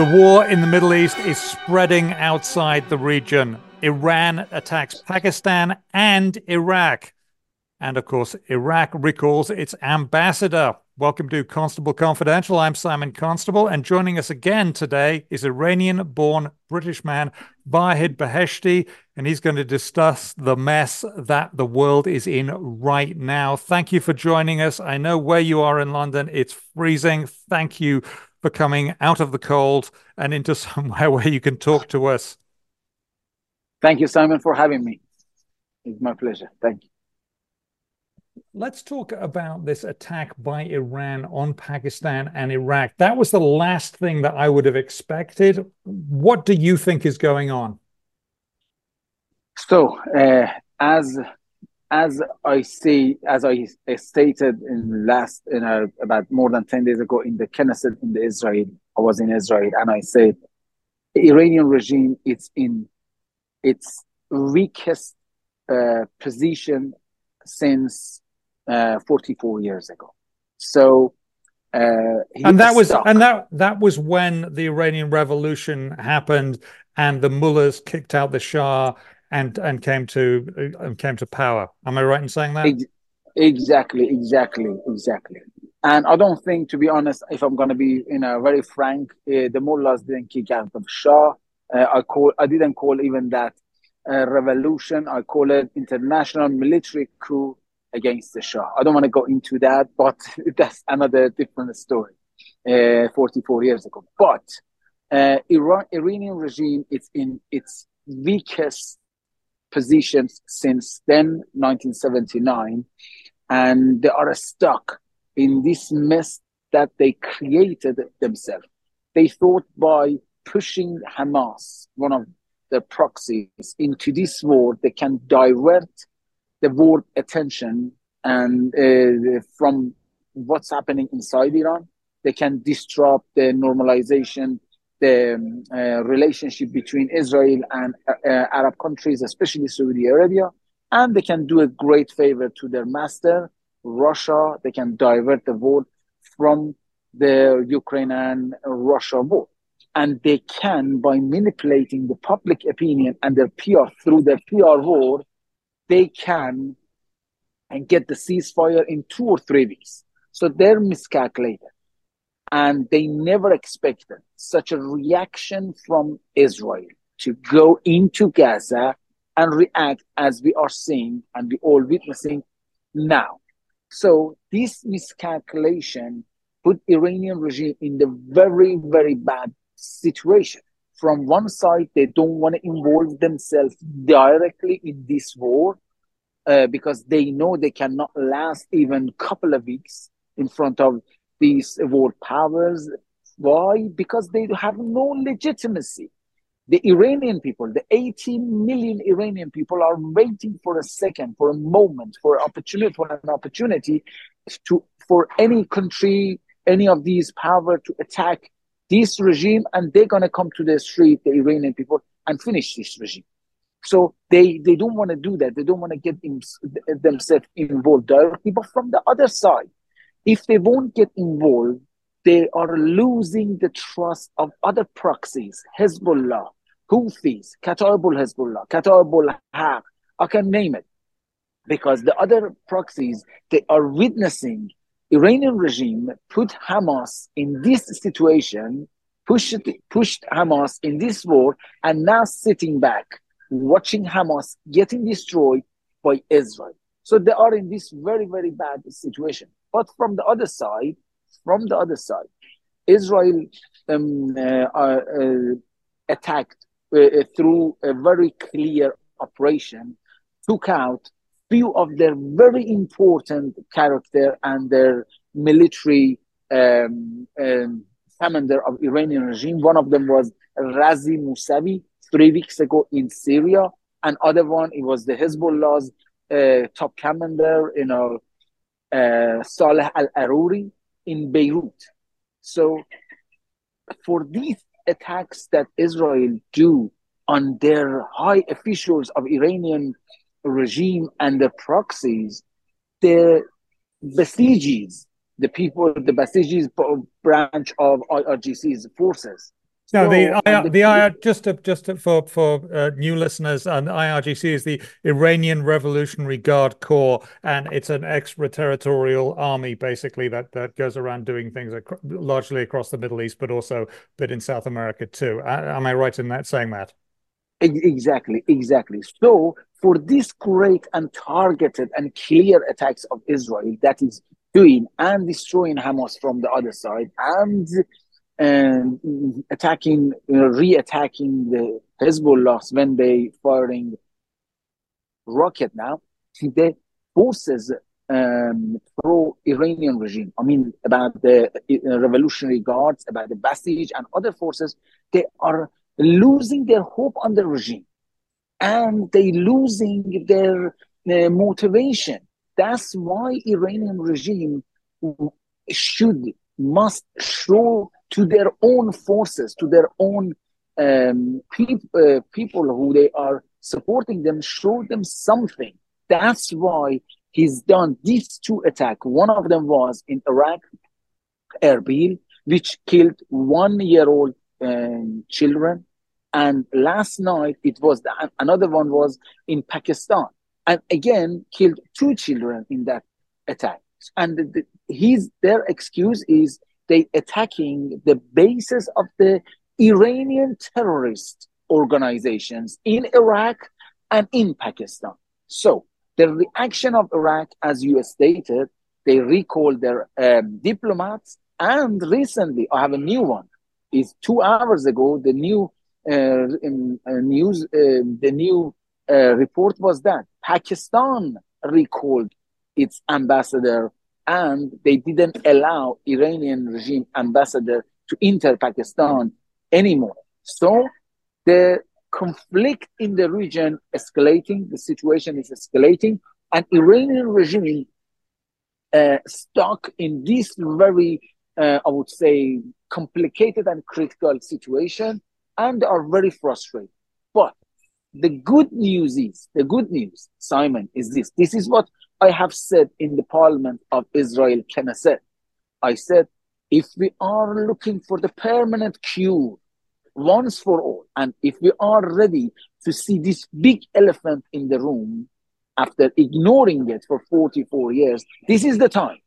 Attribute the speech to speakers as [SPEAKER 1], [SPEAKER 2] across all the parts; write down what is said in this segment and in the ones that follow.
[SPEAKER 1] The war in the Middle East is spreading outside the region. Iran attacks Pakistan and Iraq. And of course, Iraq recalls its ambassador. Welcome to Constable Confidential. I'm Simon Constable, and joining us again today is Iranian born British man Vahid Beheshti, and he's going to discuss the mess that the world is in right now. Thank you for joining us. I know where you are in London, it's freezing. Thank you for coming out of the cold and into somewhere where you can talk to us.
[SPEAKER 2] Thank you, Simon, for having me. It's my pleasure. Thank you.
[SPEAKER 1] Let's talk about this attack by Iran on Pakistan and Iraq. That was the last thing that I would have expected. What do you think is going on?
[SPEAKER 2] So, uh, as as I see, as I stated in last, in a, about more than 10 days ago in the Knesset in the Israel, I was in Israel and I said, the Iranian regime is in its weakest uh, position since uh, 44 years ago. So, uh,
[SPEAKER 1] and that was stuck. and that that was when the Iranian Revolution happened and the mullahs kicked out the Shah and and came to uh, came to power. Am I right in saying that?
[SPEAKER 2] Exactly, exactly, exactly. And I don't think, to be honest, if I'm going to be you know very frank, uh, the mullahs didn't kick out the Shah. Uh, I call I didn't call even that uh, revolution. I call it international military coup against the Shah. I don't want to go into that, but that's another different story. Uh, 44 years ago, but Iran, Iranian regime is in its weakest positions since then, 1979, and they are stuck in this mess that they created themselves. They thought by pushing Hamas, one of the proxies, into this war, they can divert the world attention and uh, from what's happening inside Iran. They can disrupt the normalization the um, uh, relationship between Israel and uh, Arab countries, especially Saudi Arabia, and they can do a great favor to their master, Russia. They can divert the vote from the Ukraine and Russia war. And they can, by manipulating the public opinion and their PR through their PR war, they can and get the ceasefire in two or three weeks. So they're miscalculated and they never expected such a reaction from Israel to go into Gaza and react as we are seeing and we all witnessing now. So this miscalculation put Iranian regime in the very, very bad situation. From one side, they don't want to involve themselves directly in this war uh, because they know they cannot last even couple of weeks in front of these world powers. Why? Because they have no legitimacy. The Iranian people, the 18 million Iranian people, are waiting for a second, for a moment, for an opportunity, for an opportunity to for any country, any of these power to attack this regime, and they're gonna come to the street, the Iranian people, and finish this regime. So they they don't want to do that. They don't want to get in, themselves involved directly. But from the other side, if they won't get involved, they are losing the trust of other proxies, Hezbollah, Houthis, Kataib hezbollah Kataib al I can name it. Because the other proxies, they are witnessing Iranian regime put Hamas in this situation, pushed, pushed Hamas in this war, and now sitting back, watching Hamas getting destroyed by Israel. So they are in this very, very bad situation. But from the other side, from the other side, Israel um, uh, uh, attacked uh, through a very clear operation, took out few of their very important character and their military um, um, commander of Iranian regime. One of them was Razi Mousavi three weeks ago in Syria. and other one, it was the Hezbollah's uh, top commander, you know, uh, Saleh Al Aruri in Beirut. So, for these attacks that Israel do on their high officials of Iranian regime and their proxies, the Basijis, the people, the Basijis branch of IRGC's forces.
[SPEAKER 1] No, so, the, IR, the, the IR, just to, just to, for for uh, new listeners, and IRGC is the Iranian Revolutionary Guard Corps, and it's an extraterritorial army basically that that goes around doing things ac- largely across the Middle East, but also a bit in South America too. Uh, am I right in that saying that?
[SPEAKER 2] Exactly, exactly. So for this great and targeted and clear attacks of Israel that is doing and destroying Hamas from the other side and and attacking, you know, re-attacking the Hezbollah when they firing rocket now, the forces um, pro-Iranian regime. I mean, about the uh, Revolutionary Guards, about the Basij and other forces, they are losing their hope on the regime, and they losing their uh, motivation. That's why Iranian regime should must show to their own forces, to their own um, pe- uh, people who they are supporting them, show them something. That's why he's done these two attacks. One of them was in Iraq, Erbil, which killed one-year-old um, children, and last night it was the, another one was in Pakistan, and again killed two children in that attack. And the, the, his their excuse is they attacking the bases of the Iranian terrorist organizations in Iraq and in Pakistan. So the reaction of Iraq, as you stated, they recalled their um, diplomats, and recently I have a new one. Is two hours ago the new uh, uh, news, uh, the new uh, report was that Pakistan recalled its ambassador and they didn't allow Iranian regime ambassador to enter Pakistan anymore. So the conflict in the region escalating, the situation is escalating, and Iranian regime uh, stuck in this very, uh, I would say, complicated and critical situation, and are very frustrated. But the good news is, the good news, Simon, is this. This is what I have said in the parliament of Israel, Knesset, I said, if we are looking for the permanent cure once for all, and if we are ready to see this big elephant in the room after ignoring it for 44 years, this is the time.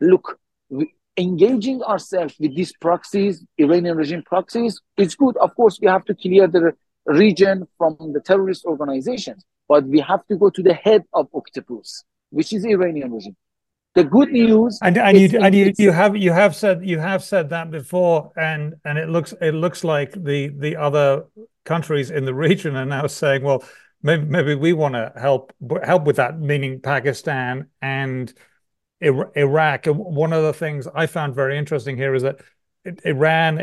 [SPEAKER 2] Look, we, engaging ourselves with these proxies, Iranian regime proxies, it's good. Of course, we have to clear the region from the terrorist organizations but we have to go to the head of octopus, which is Iranian regime. The good news,
[SPEAKER 1] and, and you and you, you have you have said you have said that before, and and it looks it looks like the the other countries in the region are now saying, well, maybe maybe we want to help help with that, meaning Pakistan and Iraq. And one of the things I found very interesting here is that Iran,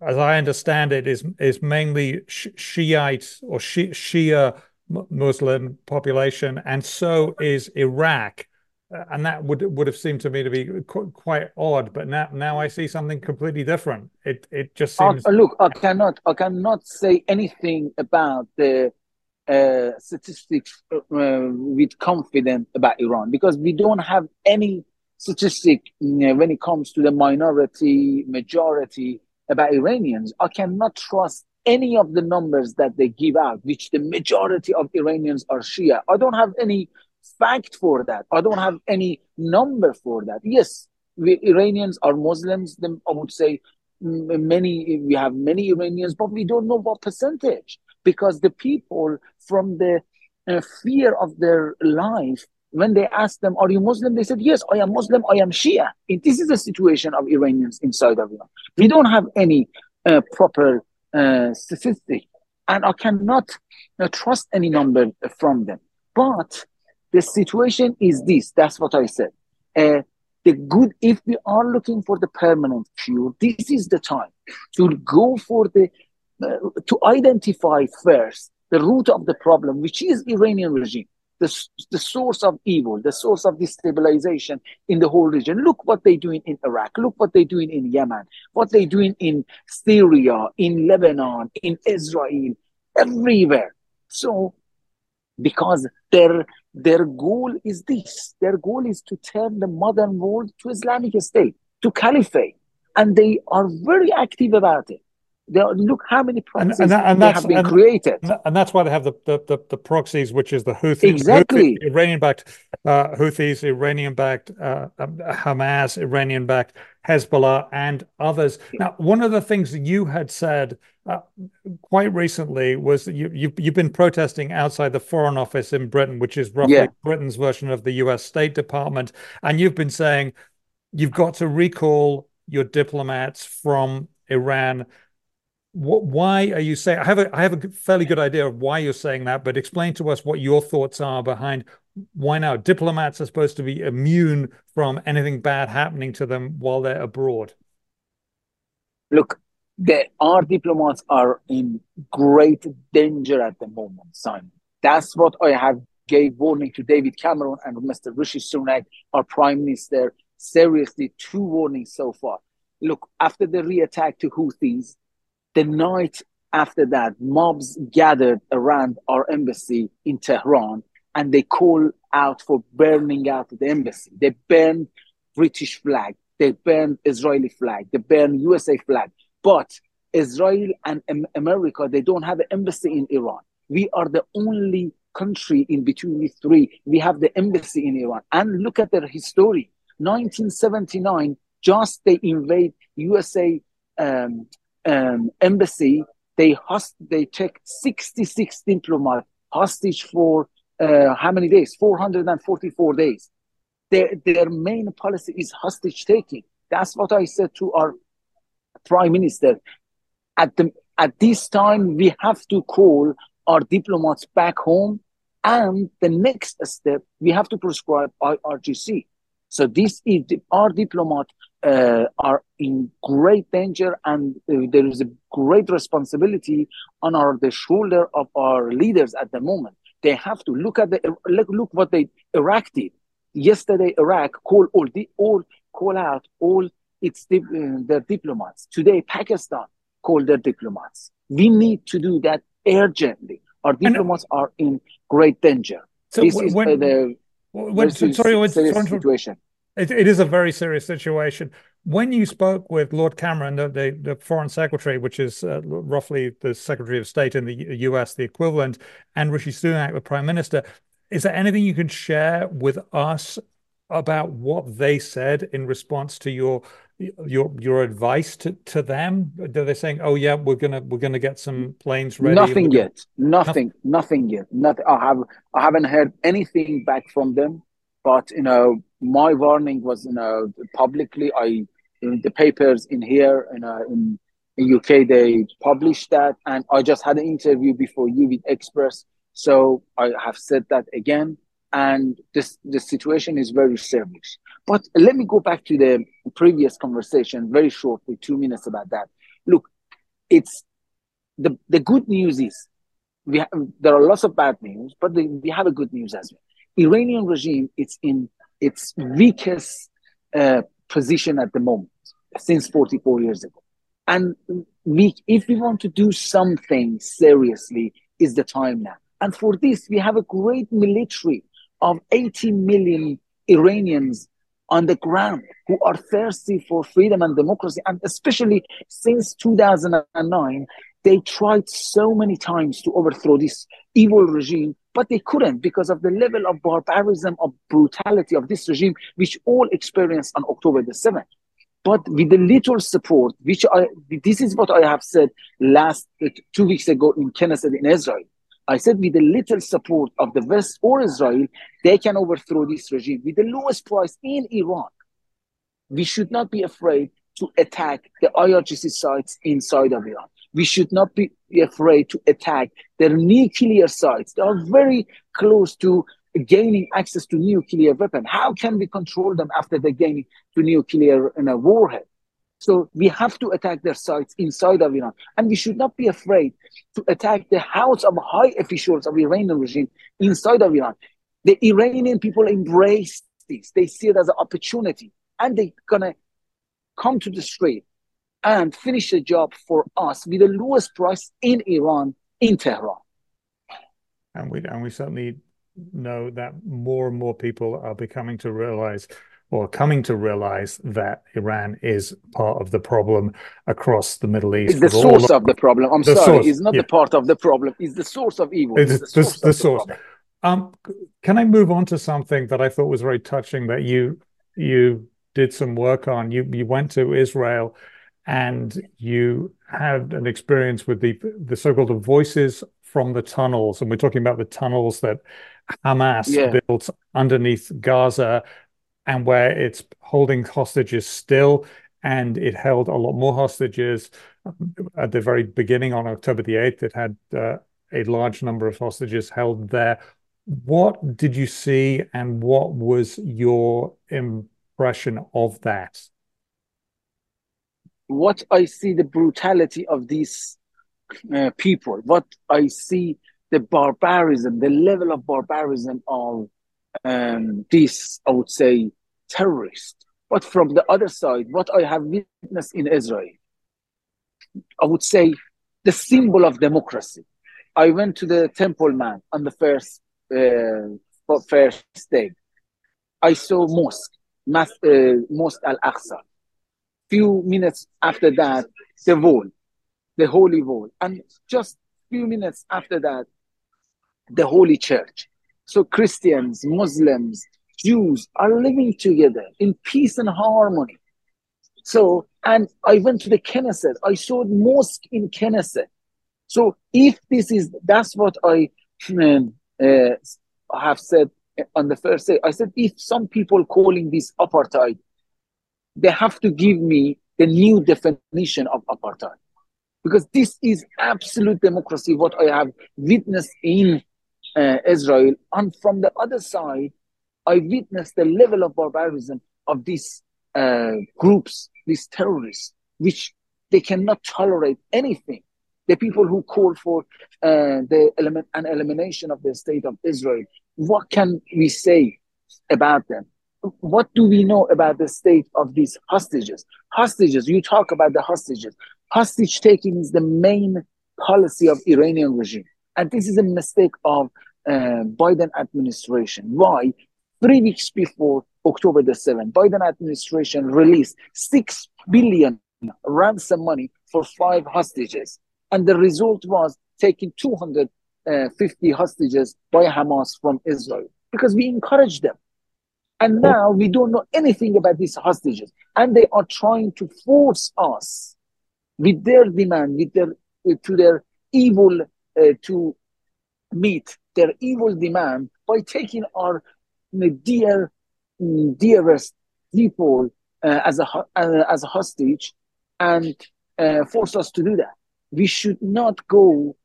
[SPEAKER 1] as I understand it, is is mainly Shiite or Shia Muslim population, and so is Iraq. Uh, and that would would have seemed to me to be qu- quite odd, but now now I see something completely different. It it just seems.
[SPEAKER 2] Uh, look, I cannot I cannot say anything about the uh, statistics uh, with confidence about Iran because we don't have any statistic you know, when it comes to the minority majority about Iranians. I cannot trust any of the numbers that they give out, which the majority of Iranians are Shia. I don't have any fact for that. I don't have any number for that. Yes, we, Iranians are Muslims. Then I would say many. We have many Iranians, but we don't know what percentage because the people from the uh, fear of their life. When they asked them, "Are you Muslim?" They said, "Yes, I am Muslim. I am Shia." This is the situation of Iranians inside of Iran. We don't have any uh, proper uh, statistic, and I cannot trust any number from them. But the situation is this. That's what I said. Uh, the good, if we are looking for the permanent cure, this is the time to go for the uh, to identify first the root of the problem, which is Iranian regime the, the source of evil, the source of destabilization in the whole region. Look what they're doing in Iraq. Look what they're doing in Yemen. What they're doing in Syria, in Lebanon, in Israel, everywhere. So, because their their goal is this. Their goal is to turn the modern world to Islamic State, to caliphate, and they are very active about it. Are, look how many proxies and, and, and that, have been and, created.
[SPEAKER 1] And that's why they have the, the, the, the proxies, which is the Houthis,
[SPEAKER 2] exactly.
[SPEAKER 1] Houthi, Iranian-backed uh, Houthis, Iranian-backed uh, um, Hamas, Iranian-backed Hezbollah, and others. Now, one of the things that you had said uh, quite recently was that you, you, you've been protesting outside the Foreign Office in Britain, which is roughly yeah. Britain's version of the U.S. State Department, and you've been saying you've got to recall your diplomats from Iran what, why are you saying? I have a I have a fairly good idea of why you're saying that, but explain to us what your thoughts are behind why now diplomats are supposed to be immune from anything bad happening to them while they're abroad.
[SPEAKER 2] Look, the, our diplomats are in great danger at the moment, Simon. That's what I have gave warning to David Cameron and Mr. Rishi Sunak, our Prime Minister. Seriously, two warnings so far. Look, after the re-attack to Houthis, the night after that, mobs gathered around our embassy in Tehran and they called out for burning out the embassy. They burned British flag, they burned Israeli flag, they burned USA flag. But Israel and America, they don't have an embassy in Iran. We are the only country in between these three. We have the embassy in Iran. And look at their history. 1979, just they invade USA um, um, embassy, they host, they took 66 diplomats hostage for uh, how many days? 444 days. Their, their main policy is hostage taking. That's what I said to our prime minister. At the at this time, we have to call our diplomats back home, and the next step, we have to prescribe IRGC. So this is our diplomat uh, are in great danger, and uh, there is a great responsibility on our the shoulder of our leaders at the moment. They have to look at the look, look what they Iraq did yesterday. Iraq call all the all call out all its uh, their diplomats. Today, Pakistan called their diplomats. We need to do that urgently. Our diplomats and, are in great danger. So this when, is the
[SPEAKER 1] when, sorry, when,
[SPEAKER 2] situation.
[SPEAKER 1] It, it is a very serious situation. When you spoke with Lord Cameron, the, the, the Foreign Secretary, which is uh, roughly the Secretary of State in the US, the equivalent, and Rishi Sunak, the Prime Minister, is there anything you can share with us about what they said in response to your your your advice to, to them? Are they saying, "Oh yeah, we're gonna we're gonna get some planes ready"?
[SPEAKER 2] Nothing yet. Nothing. Nothing yet. Nothing. I have I haven't heard anything back from them. But you know, my warning was you know publicly. I in the papers in here you know in in UK they published that, and I just had an interview before you with Express. So I have said that again, and this the situation is very serious. But let me go back to the previous conversation very shortly, two minutes about that. Look, it's the the good news is we have, there are lots of bad news, but the, we have a good news as well. Iranian regime is in its weakest uh, position at the moment since 44 years ago. And we, if we want to do something seriously, is the time now. And for this, we have a great military of 80 million Iranians on the ground who are thirsty for freedom and democracy. And especially since 2009, they tried so many times to overthrow this evil regime but they couldn't because of the level of barbarism, of brutality of this regime, which all experienced on October the 7th. But with the little support, which I, this is what I have said last two weeks ago in Knesset in Israel. I said with the little support of the West or Israel, they can overthrow this regime with the lowest price in Iran. We should not be afraid to attack the IRGC sites inside of Iran we should not be afraid to attack their nuclear sites. They are very close to gaining access to nuclear weapon. How can we control them after they gain to nuclear in a warhead? So we have to attack their sites inside of Iran. And we should not be afraid to attack the house of high officials of Iranian regime inside of Iran. The Iranian people embrace this. They see it as an opportunity. And they're gonna come to the street and finish the job for us with the lowest price in Iran, in Tehran.
[SPEAKER 1] And we and we certainly know that more and more people are becoming to realize or coming to realize that Iran is part of the problem across the Middle East.
[SPEAKER 2] It's the source of, of, the problem. I'm sorry, source, it's not yeah. the part of the problem. It's the source of evil.
[SPEAKER 1] It's, it's the, source. The, the source. Um, can I move on to something that I thought was very touching that you you did some work on? You you went to Israel and you had an experience with the the so-called voices from the tunnels, and we're talking about the tunnels that Hamas yeah. built underneath Gaza and where it's holding hostages still. And it held a lot more hostages at the very beginning on October the 8th. It had uh, a large number of hostages held there. What did you see, and what was your impression of that?
[SPEAKER 2] What I see the brutality of these uh, people, what I see the barbarism, the level of barbarism of um, these, I would say, terrorists. But from the other side, what I have witnessed in Israel, I would say the symbol of democracy. I went to the Temple Mount on the first uh, first day. I saw mosque, Mas, uh, Mosque Al Aqsa. Few minutes after that, the wall, the holy wall, and just few minutes after that, the Holy Church. So Christians, Muslims, Jews are living together in peace and harmony. So, and I went to the Knesset. I saw the mosque in Knesset. So, if this is that's what I um, uh, have said on the first day, I said if some people calling this apartheid, they have to give me the new definition of apartheid, because this is absolute democracy. What I have witnessed in uh, Israel. And from the other side, I witnessed the level of barbarism of these uh, groups, these terrorists, which they cannot tolerate anything. The people who call for uh, the element, an elimination of the state of Israel, what can we say about them? What do we know about the state of these hostages? Hostages, you talk about the hostages. Hostage taking is the main policy of Iranian regime. And this is a mistake of uh, Biden administration. Why? Three weeks before October the 7th, Biden administration released six billion ransom money for five hostages. And the result was taking 250 hostages by Hamas from Israel because we encouraged them. And now we don't know anything about these hostages. And they are trying to force us with their demand, with their, to their evil uh, to meet their evil demand by taking our dear, dearest people uh, as a uh, as a hostage and uh, force us to do that. We should not go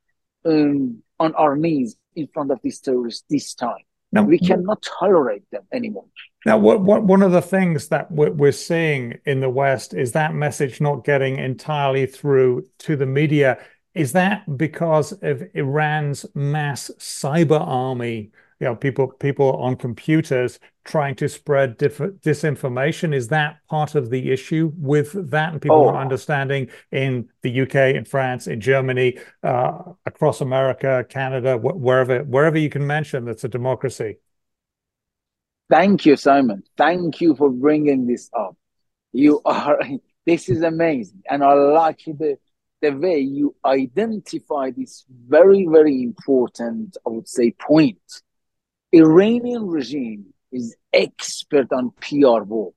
[SPEAKER 2] um, on our knees in front of these terrorists this time. Now, we cannot tolerate them anymore.
[SPEAKER 1] Now, what, what, one of the things that we're, we're seeing in the West is that message not getting entirely through to the media. Is that because of Iran's mass cyber army? You know, people people on computers trying to spread disinformation. Is that part of the issue with that, and people oh. not understanding in the UK, in France, in Germany, uh, across America, Canada, wh- wherever wherever you can mention that's a democracy?
[SPEAKER 2] Thank you, Simon. Thank you for bringing this up. You are. This is amazing, and I like the the way you identify this very, very important, I would say, point. Iranian regime is expert on PR war.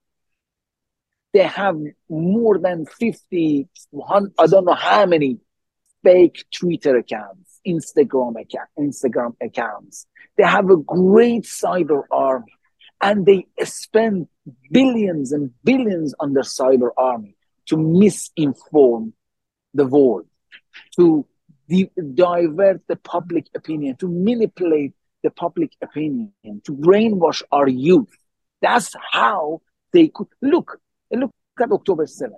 [SPEAKER 2] They have more than 50, I don't know how many fake Twitter accounts, Instagram account, Instagram accounts. They have a great cyber army and they spend billions and billions on their cyber army to misinform the world, to di- divert the public opinion, to manipulate the public opinion, to brainwash our youth. That's how they could look. Look at October 7.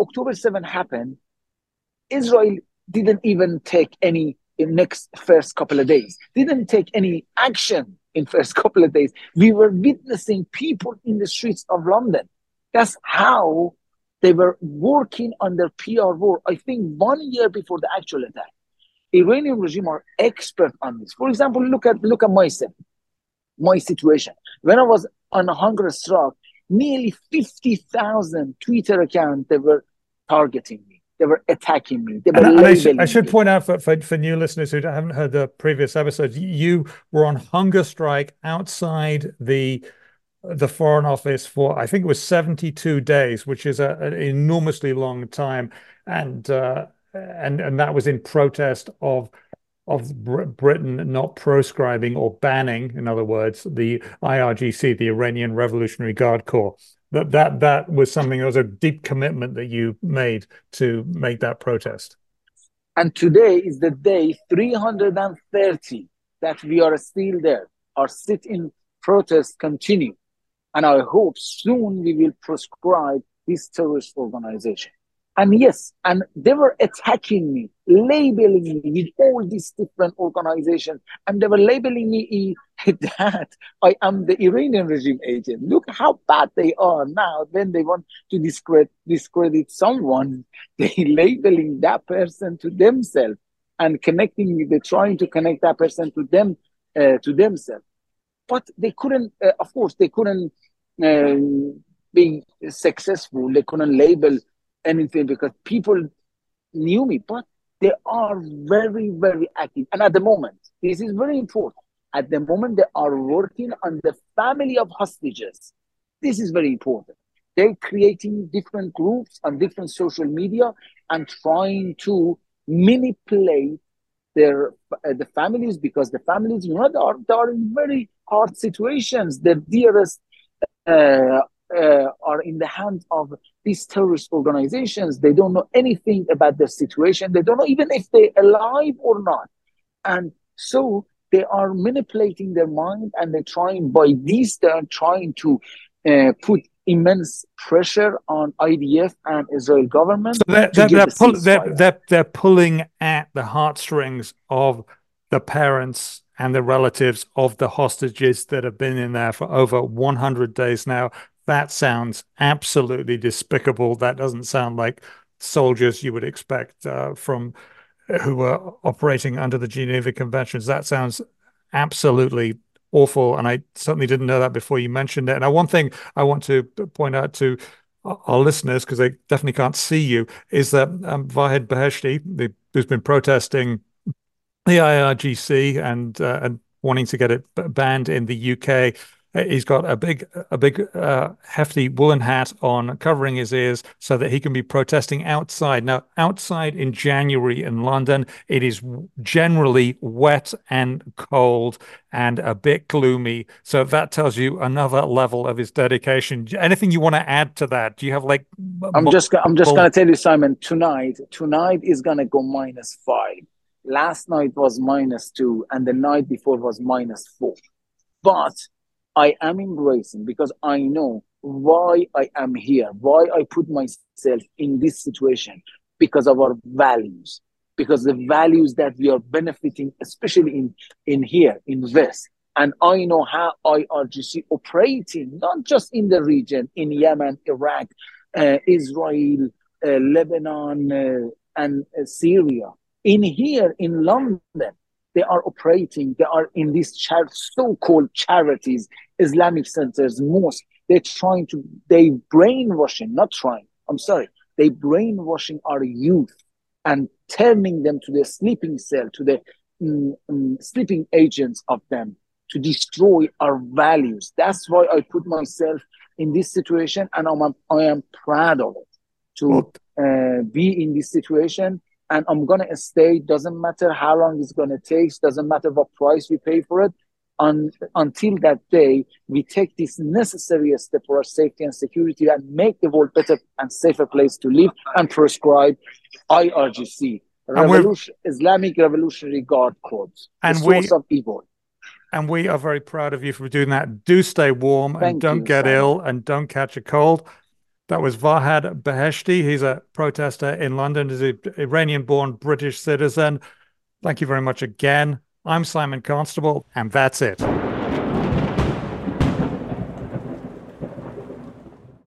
[SPEAKER 2] October 7 happened. Israel didn't even take any in next first couple of days. Didn't take any action in first couple of days. We were witnessing people in the streets of London. That's how they were working on their PR war, I think, one year before the actual attack. Iranian regime are expert on this. For example, look at look at myself, my situation. When I was on hunger strike, nearly 50,000 Twitter accounts they were targeting me. They were attacking me. They were
[SPEAKER 1] I, should, I, should, point out for, for, for, new listeners who haven't heard the previous episodes, you were on hunger strike outside the the Foreign Office for I think it was 72 days, which is a, an enormously long time, and uh, and and that was in protest of of Britain not proscribing or banning, in other words, the IRGC, the Iranian Revolutionary Guard Corps. That that that was something that was a deep commitment that you made to make that protest.
[SPEAKER 2] And today is the day 330 that we are still there. Our sit-in protest continue. And I hope soon we will proscribe this terrorist organization. And yes, and they were attacking me, labeling me with all these different organizations, and they were labeling me that I am the Iranian regime agent. Look how bad they are now. When they want to discredit, discredit someone, they labeling that person to themselves and connecting. They're trying to connect that person to them, uh, to themselves. But they couldn't. Uh, of course, they couldn't uh, be successful. They couldn't label anything because people knew me, but they are very, very active. And at the moment, this is very important. At the moment, they are working on the family of hostages. This is very important. They're creating different groups on different social media and trying to manipulate their uh, the families because the families, you know, they are, they are in very hard situations. Their dearest uh, uh, are in the hands of these terrorist organizations. They don't know anything about their situation. They don't know even if they're alive or not. And so they are manipulating their mind and they're trying, by these, they're trying to uh, put immense pressure on IDF and Israel government. So
[SPEAKER 1] they're, they're, they're, pull, they're, they're pulling at the heartstrings of the parents and the relatives of the hostages that have been in there for over 100 days now. That sounds absolutely despicable. That doesn't sound like soldiers you would expect uh, from uh, who were operating under the Geneva Conventions. That sounds absolutely awful. And I certainly didn't know that before you mentioned it. And one thing I want to point out to our listeners, because they definitely can't see you, is that um, Vahid Beheshti, the, who's been protesting the IRGC and uh, and wanting to get it banned in the UK, He's got a big, a big, uh, hefty woolen hat on, covering his ears, so that he can be protesting outside. Now, outside in January in London, it is generally wet and cold and a bit gloomy. So that tells you another level of his dedication. Anything you want to add to that? Do you have like?
[SPEAKER 2] I'm just, I'm just going to tell you, Simon. Tonight, tonight is going to go minus five. Last night was minus two, and the night before was minus four. But I am embracing because I know why I am here, why I put myself in this situation because of our values, because the values that we are benefiting, especially in, in here, in West. And I know how IRGC operating, not just in the region, in Yemen, Iraq, uh, Israel, uh, Lebanon, uh, and uh, Syria. In here, in London, they are operating, they are in these char- so-called charities, Islamic centers, mosques. They're trying to, they brainwashing, not trying, I'm sorry, they brainwashing our youth and turning them to the sleeping cell, to the mm, mm, sleeping agents of them to destroy our values. That's why I put myself in this situation and I'm, I am proud of it to uh, be in this situation and I'm gonna stay. Doesn't matter how long it's gonna take. Doesn't matter what price we pay for it. Un- until that day, we take this necessary step for our safety and security and make the world better and safer place to live and prescribe IRGC, Revolution, Islamic Revolutionary Guard Corps, and source we, of evil.
[SPEAKER 1] And we are very proud of you for doing that. Do stay warm Thank and don't you, get Simon. ill and don't catch a cold. That was Vahid Beheshti. He's a protester in London. He's an Iranian born British citizen. Thank you very much again. I'm Simon Constable, and that's it.